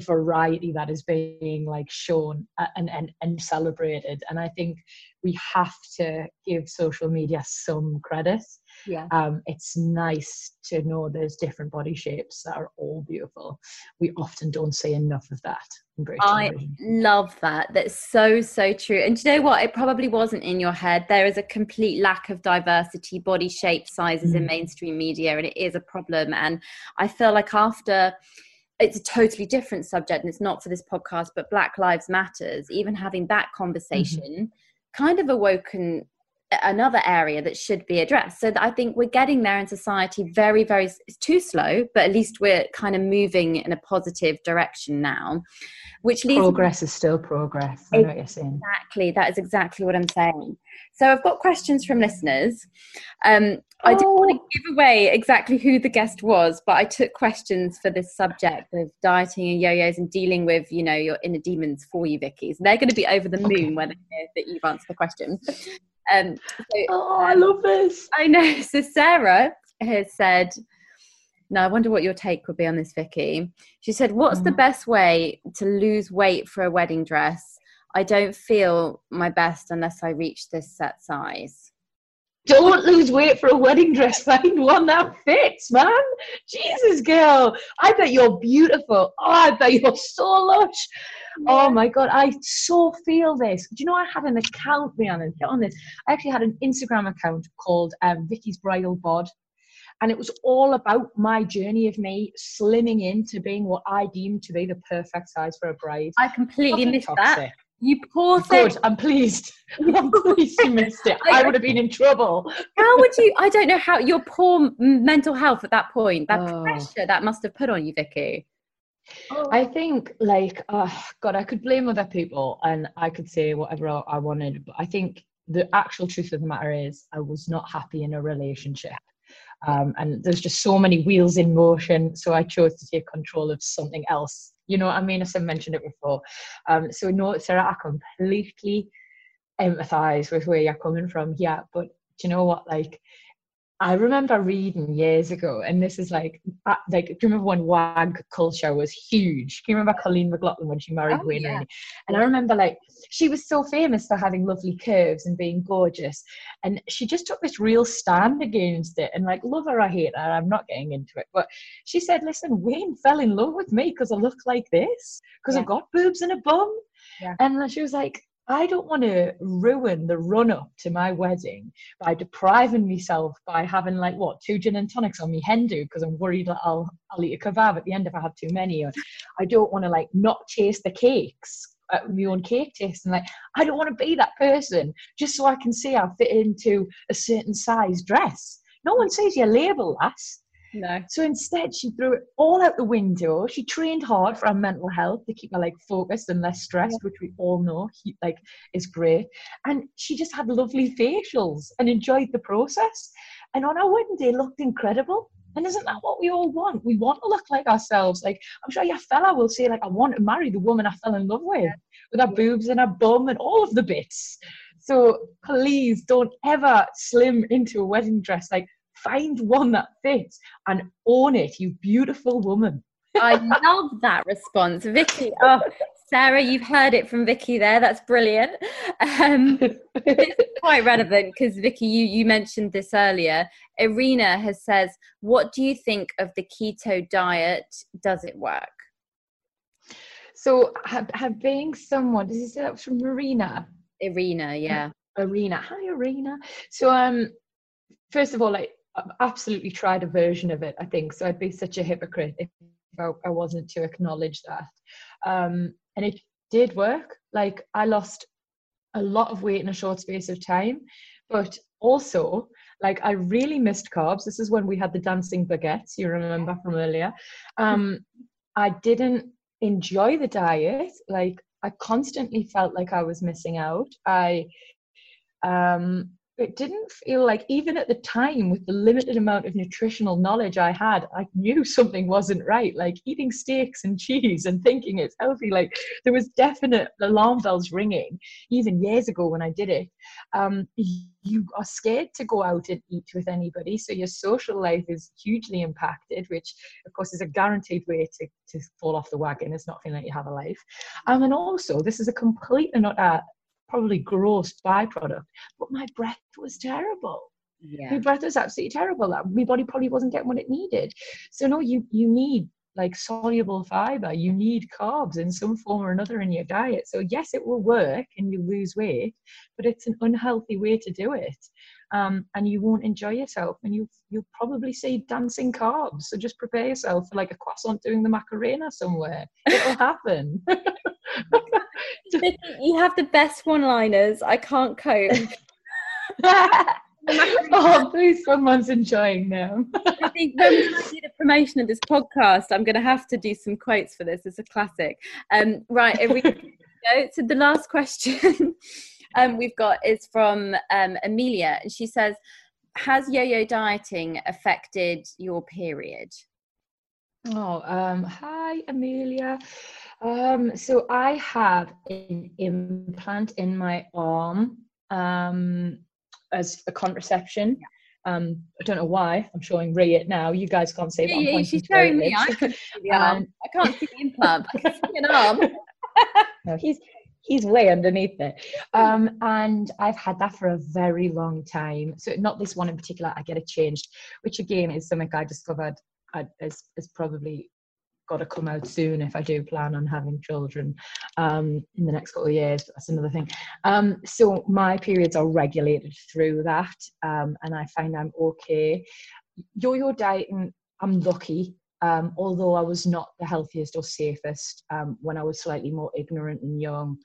variety that is being like shown uh, and, and and celebrated and i think we have to give social media some credit yeah um it's nice to know there's different body shapes that are all beautiful we often don't see enough of that I love that. That's so, so true. And you know what? It probably wasn't in your head. There is a complete lack of diversity, body shape, sizes mm. in mainstream media, and it is a problem. And I feel like after it's a totally different subject and it's not for this podcast but black lives matters even having that mm-hmm. conversation mm-hmm. kind of awoken another area that should be addressed so i think we're getting there in society very very it's too slow but at least we're kind of moving in a positive direction now which leads progress is still progress I know what you're saying. exactly that is exactly what i'm saying so i've got questions from listeners um, I didn't want to oh. give away exactly who the guest was, but I took questions for this subject of dieting and yo-yos and dealing with, you know, your inner demons for you, Vicky. So they're going to be over the moon okay. when they hear that you've answered the question. Um, so, oh, I love this. I know. So Sarah has said, "Now I wonder what your take would be on this, Vicky." She said, "What's mm. the best way to lose weight for a wedding dress? I don't feel my best unless I reach this set size." Don't lose weight for a wedding dress. Find one that fits, man. Jesus, girl. I bet you're beautiful. Oh, I bet you're so lush. Oh my God, I so feel this. Do you know I had an account, Rhiannon, get on this. I actually had an Instagram account called um, Vicky's Bridal Bod. And it was all about my journey of me slimming into being what I deemed to be the perfect size for a bride. I completely missed toxic. that. You poor thing. Good. I'm pleased. I'm pleased you missed it. I, would have been in trouble. How would you? I don't know how your poor mental health at that point, that oh. pressure that must have put on you, Vicky. Oh. I think, like, oh, God, I could blame other people and I could say whatever I wanted, but I think the actual truth of the matter is, I was not happy in a relationship. Um, and there's just so many wheels in motion. So I chose to take control of something else. You know what I mean? As I mentioned it before. Um, so no, Sarah, I completely empathize with where you're coming from here. But do you know what? Like, I remember reading years ago, and this is like, uh, like, do you remember when WAG culture was huge? Do you remember Coleen McLoughlin when she married oh, Wayne yeah. Rooney? And I remember like she was so famous for having lovely curves and being gorgeous, and she just took this real stand against it. And like, love her or hate her, I'm not getting into it, but she said, "Listen, Wayne fell in love with me because I look like this, because yeah. I've got boobs and a bum." Yeah. And she was like, I don't want to ruin the run up to my wedding by depriving myself by having like what two gin and tonics on me hen do because I'm worried that I'll I'll eat a kebab at the end if I have too many. Or I don't want to like not taste the cakes at my own cake taste and like I don't want to be that person just so I can see I fit into a certain size dress. No one says you're label lass. No. So instead, she threw it all out the window. She trained hard for her mental health to keep her like focused and less stressed, yeah. which we all know he, like is great. And she just had lovely facials and enjoyed the process. And on our wedding day, looked incredible. And isn't that what we all want? We want to look like ourselves. Like I'm sure your fella will say, like, I want to marry the woman I fell in love with, with her boobs and her bum and all of the bits. So please don't ever slim into a wedding dress. Like find one that fits and own it, you beautiful woman. I love that response, Vicky. Oh, Sarah, you've heard it from Vicky there. That's brilliant. Um, it's quite relevant because Vicky, you you mentioned this earlier. Irina has says, "What do you think of the keto diet? Does it work?" So, have, have being someone, say that from Marina? Irina, yeah. Irina. Hi, Irina. So, um, first of all, like I've absolutely tried a version of it, I think. So I'd be such a hypocrite if I, I wasn't to acknowledge that. Um, and it did work. Like I lost a lot of weight in a short space of time, but also like I really missed carbs. This is when we had the dancing baguettes, you remember from earlier. Um, I didn't enjoy the diet. Like I constantly felt like I was missing out. I um it didn't feel like even at the time with the limited amount of nutritional knowledge i had i knew something wasn't right. Like eating steaks and cheese and thinking it's healthy like there was definite alarm bells ringing even years ago when i did it. Um, you are scared to go out and eat with anybody so your social life is hugely impacted which of course is a guaranteed way to, to fall off the wagon. It's not feeling like you have a life. Um, and also this is a complete and utter probably gross byproduct, but my breath was terrible. Yeah. My breath was absolutely terrible. My body probably wasn't getting what it needed. So no, you you need like soluble fiber. You need carbs in some form or another in your diet. So yes, it will work and you lose weight, but it's an unhealthy way to do it. Um, and you won't enjoy yourself and you you'll probably see dancing carbs. So just prepare yourself for like a croissant doing the Macarena somewhere. It'll happen. you have the best one-liners. I can't cope. oh, please, someone's enjoying them. I think when we do the promotion of this podcast, I'm going to have to do some quotes for this. It's a classic. Um, right, we go. So the last question um, we've got is from um, Amelia, and she says, "Has yo-yo dieting affected your period?" Oh, um, hi, Amelia. Um, so I have an implant in my arm um, as a contraception. Um, I don't know why. I'm showing Ray it now. You guys can't see. Yeah, yeah she's showing me. I, can see the arm. Um, I can't see the implant. I can see an arm. no, he's he's way underneath it. Um, and I've had that for a very long time. So not this one in particular. I get it changed, which again is something I discovered as probably got to come out soon if I do plan on having children um, in the next couple of years. That's another thing. Um, so my periods are regulated through that, um, and I find I'm okay. Yo-yo dieting, I'm lucky. Um, although I was not the healthiest or safest um, when I was slightly more ignorant and young,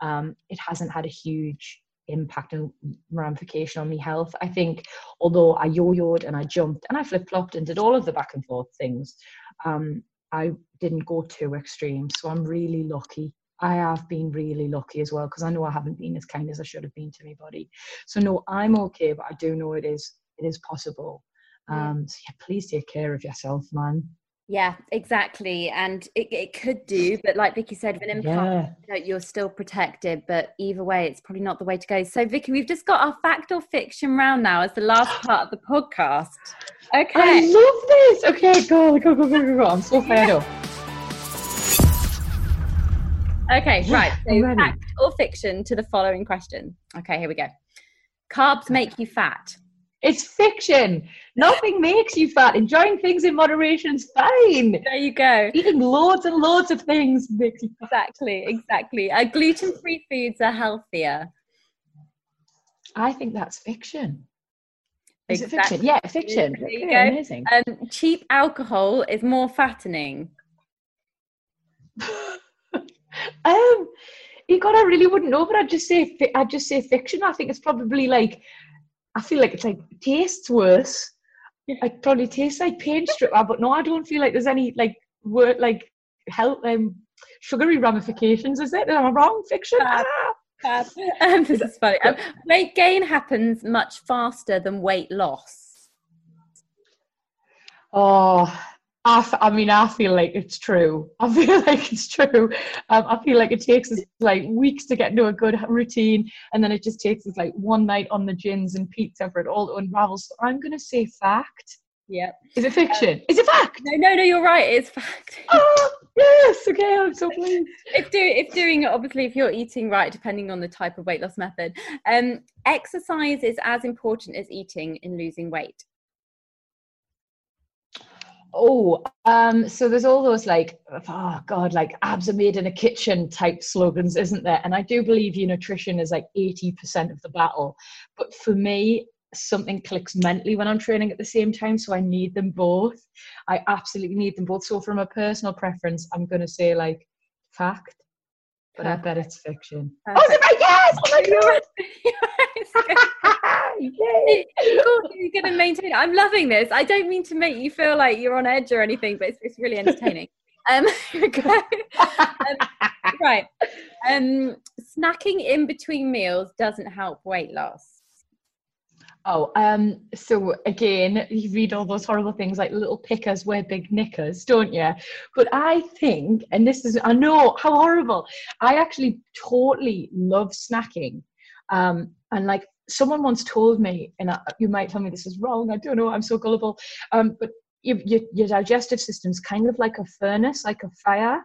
um, it hasn't had a huge impact and ramification on my health. I think although I yo-yoed and I jumped and I flip-flopped and did all of the back and forth things, um, I didn't go too extreme. So I'm really lucky. I have been really lucky as well because I know I haven't been as kind as I should have been to my body. So no, I'm okay, but I do know it is it is possible. Um, so yeah, please take care of yourself, man. Yeah, exactly. And it, it could do, but like Vicky said, with an implant, yeah. you know, you're still protected. But either way, it's probably not the way to go. So, Vicky, we've just got our fact or fiction round now as the last part of the podcast. Okay. I love this. Okay, go, go, go, go, go, go. I'm so fired up. Okay, right. So, fact or fiction to the following question. Okay, here we go. Carbs make you fat. It's fiction. Nothing makes you fat. Enjoying things in moderation is fine. There you go. Eating loads and loads of things makes you fat. Exactly, exactly. Uh, gluten free foods are healthier. I think that's fiction. Is exactly. it fiction? Yeah, fiction. There you okay, go. Amazing. Um, cheap alcohol is more fattening. um, you God, I really wouldn't know, but I'd just say I'd just say fiction. I think it's probably like I feel like it's like tastes worse. It probably tastes like paint stripper, but no, I don't feel like there's any like word like health um sugary ramifications. Is it? Am I wrong? Fiction? Bad. Bad. Um, this is funny. Um, weight gain happens much faster than weight loss. Oh, I, f- I mean, I feel like it's true. I feel like it's true. Um, I feel like it takes us like weeks to get into a good routine, and then it just takes us like one night on the gins and pizza for it all to unravel. So I'm going to say fact. Yep. Is it fiction? Um, Is it fact? No, no, no. You're right. It's fact. oh, yes. Okay. I'm so pleased. if do if doing it, obviously, if you're eating right, depending on the type of weight loss method, um, exercise is as important as eating in losing weight. Oh, um, so there's all those like, oh God, like abs are made in a kitchen type slogans, isn't there? And I do believe your nutrition is like 80% of the battle. But for me, something clicks mentally when I'm training at the same time. So I need them both. I absolutely need them both. So from a personal preference, I'm going to say like fact, but Perfect. I bet it's fiction. Perfect. Oh, it? Yes! Oh my God! Yay! you're going to maintain it. I'm loving this. I don't mean to make you feel like you're on edge or anything, but it's, it's really entertaining. um, um, right. Um, snacking in between meals doesn't help weight loss. Oh, um, so again, you read all those horrible things like little pickers wear big knickers, don't you? But I think, and this is, I know how horrible, I actually totally love snacking. Um, and like someone once told me, and I, you might tell me this is wrong, I don't know, I'm so gullible, um, but you, you, your digestive system's kind of like a furnace, like a fire.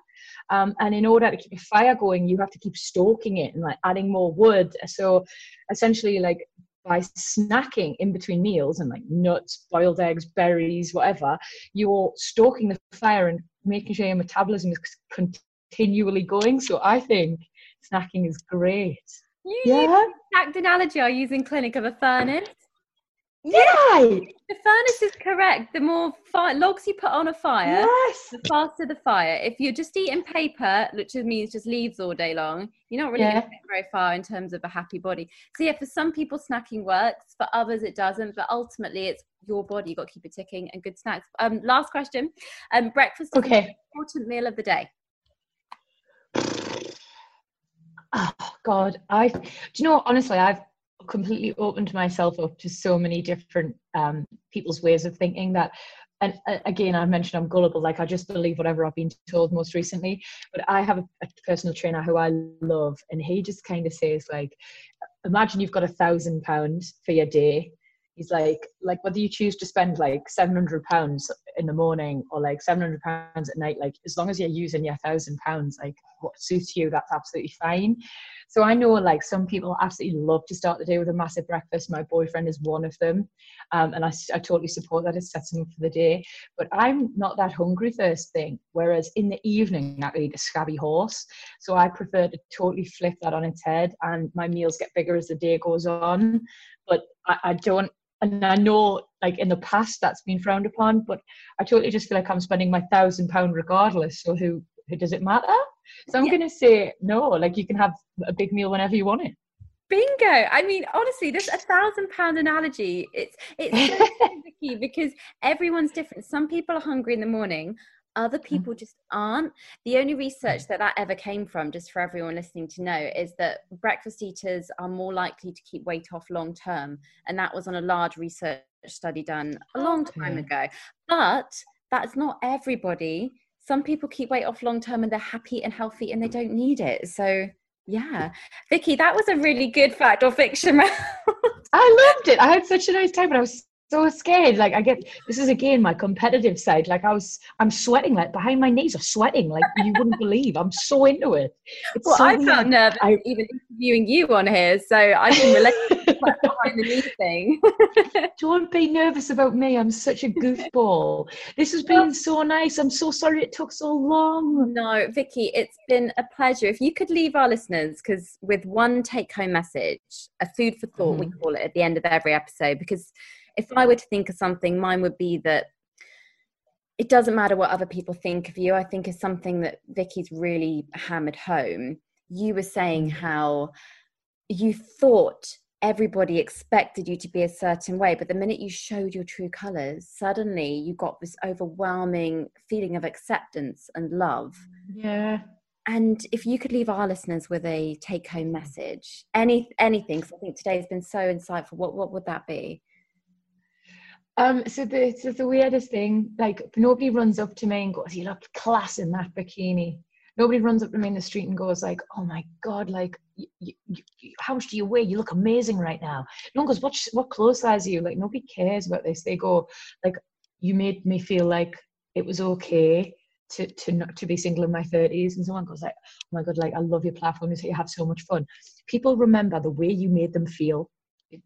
Um, and in order to keep your fire going, you have to keep stoking it and like adding more wood. So essentially, like by snacking in between meals and like nuts, boiled eggs, berries, whatever, you're stoking the fire and making sure your metabolism is continually going. So I think snacking is great. You yeah. exact analogy I use in clinic of a furnace. Yeah. The furnace is correct. The more fire, logs you put on a fire, yes. the faster the fire. If you're just eating paper, which means just leaves all day long, you're not really yeah. going to get very far in terms of a happy body. So yeah, for some people snacking works, for others it doesn't. But ultimately, it's your body. You've got to keep it ticking and good snacks. Um, last question. Um, breakfast. Okay. important meal of the day oh god i do you know honestly i've completely opened myself up to so many different um, people's ways of thinking that and uh, again i mentioned i'm gullible like i just believe whatever i've been told most recently but i have a, a personal trainer who i love and he just kind of says like imagine you've got a thousand pounds for your day he's like like whether you choose to spend like 700 pounds in the morning or like 700 pounds at night like as long as you're using your thousand pounds like what suits you that's absolutely fine. So i know like some people absolutely love to start the day with a massive breakfast. My boyfriend is one of them um, and I, I totally support that it sets him up for the day. But i'm not that hungry first thing whereas in the evening i eat a scabby horse. So i prefer to totally flip that on its head and my meals get bigger as the day goes on. But I, I don't and I know like in the past that's been frowned upon, but I totally just feel like I'm spending my thousand pound regardless. So who who does it matter? So I'm yeah. gonna say no, like you can have a big meal whenever you want it. Bingo! I mean, honestly, this a thousand pound analogy. It's it's so tricky because everyone's different. Some people are hungry in the morning. Other people mm-hmm. just aren't. The only research that that ever came from just for everyone listening to know is that breakfast eaters are more likely to keep weight off long term and that was on a large research study done a long time ago. But that's not everybody. Some people keep weight off long term and they're happy and healthy and they don't need it. So yeah. Vicky that was a really good fact or fiction i loved it. I had such a nice time but i was so scared. Like I get this is again my competitive side. Like I was, I'm sweating. Like behind my knees are sweating. Like you wouldn't believe. I'm so into it. It's well, so I felt nervous I, even interviewing you on here, so I can relate behind the knee thing. Don't be nervous about me. I'm such a goofball. This has been so nice. I'm so sorry it took so long. No, Vicky, it's been a pleasure. If you could leave our listeners, because with one take-home message, a food for thought, mm. we call it at the end of every episode, because if I were to think of something, mine would be that it doesn't matter what other people think of you. I think is something that Vicky's really hammered home. You were saying mm. how you thought everybody expected you to be a certain way, but the minute you showed your true colors, suddenly you got this overwhelming feeling of acceptance and love. Yeah. And if you could leave our listeners with a take-home message, any anything, because I think today has been so insightful, what what would that be? Um, so the so the weirdest thing, like nobody runs up to me and goes, "You look class in that bikini." Nobody runs up to me in the street and goes like, "Oh my god, like, you, you, you, how much do you weigh? You look amazing right now." No one goes, "What what clothes size are you?" Like nobody cares about this. They go like, "You made me feel like it was okay." To, to not to be single in my 30s and someone goes like oh my god like i love your platform you say you have so much fun people remember the way you made them feel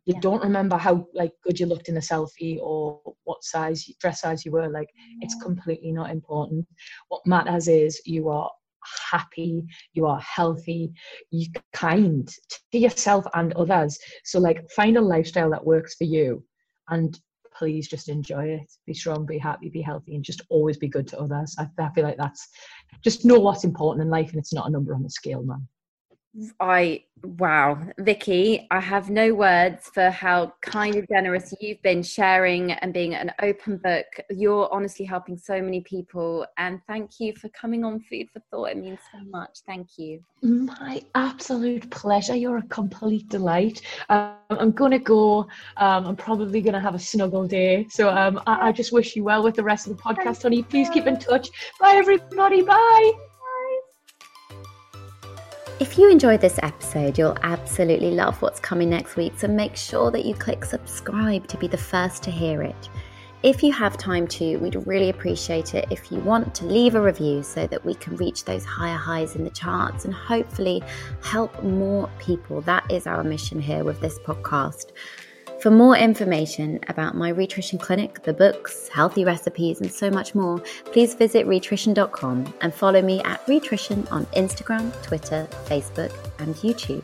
you yeah. don't remember how like good you looked in a selfie or what size dress size you were like it's mm. completely not important. What matters is you are happy you are healthy you kind to yourself and others. So like find a lifestyle that works for you and please just enjoy it. Be strong be happy be healthy and just always be good to others. I, I feel like that's just know what's important in life and it's not a number on the scale man I wow, Vicky, I have no words for how kind and generous you've been sharing and being an open book. You're honestly helping so many people, and thank you for coming on Food for Thought. It means so much. Thank you. My absolute pleasure. You're a complete delight. Um, I'm gonna go. Um, I'm probably gonna have a snuggle day. So um, I, I just wish you well with the rest of the podcast, honey. Please keep in touch. Bye, everybody. Bye. If you enjoyed this episode, you'll absolutely love what's coming next week, so make sure that you click subscribe to be the first to hear it. If you have time to, we'd really appreciate it if you want to leave a review so that we can reach those higher highs in the charts and hopefully help more people. That is our mission here with this podcast. For more information about my Rhitrition Clinic, the books, healthy recipes, and so much more, please visit rhitrition.com and follow me at Rhitrition on Instagram, Twitter, Facebook, and YouTube.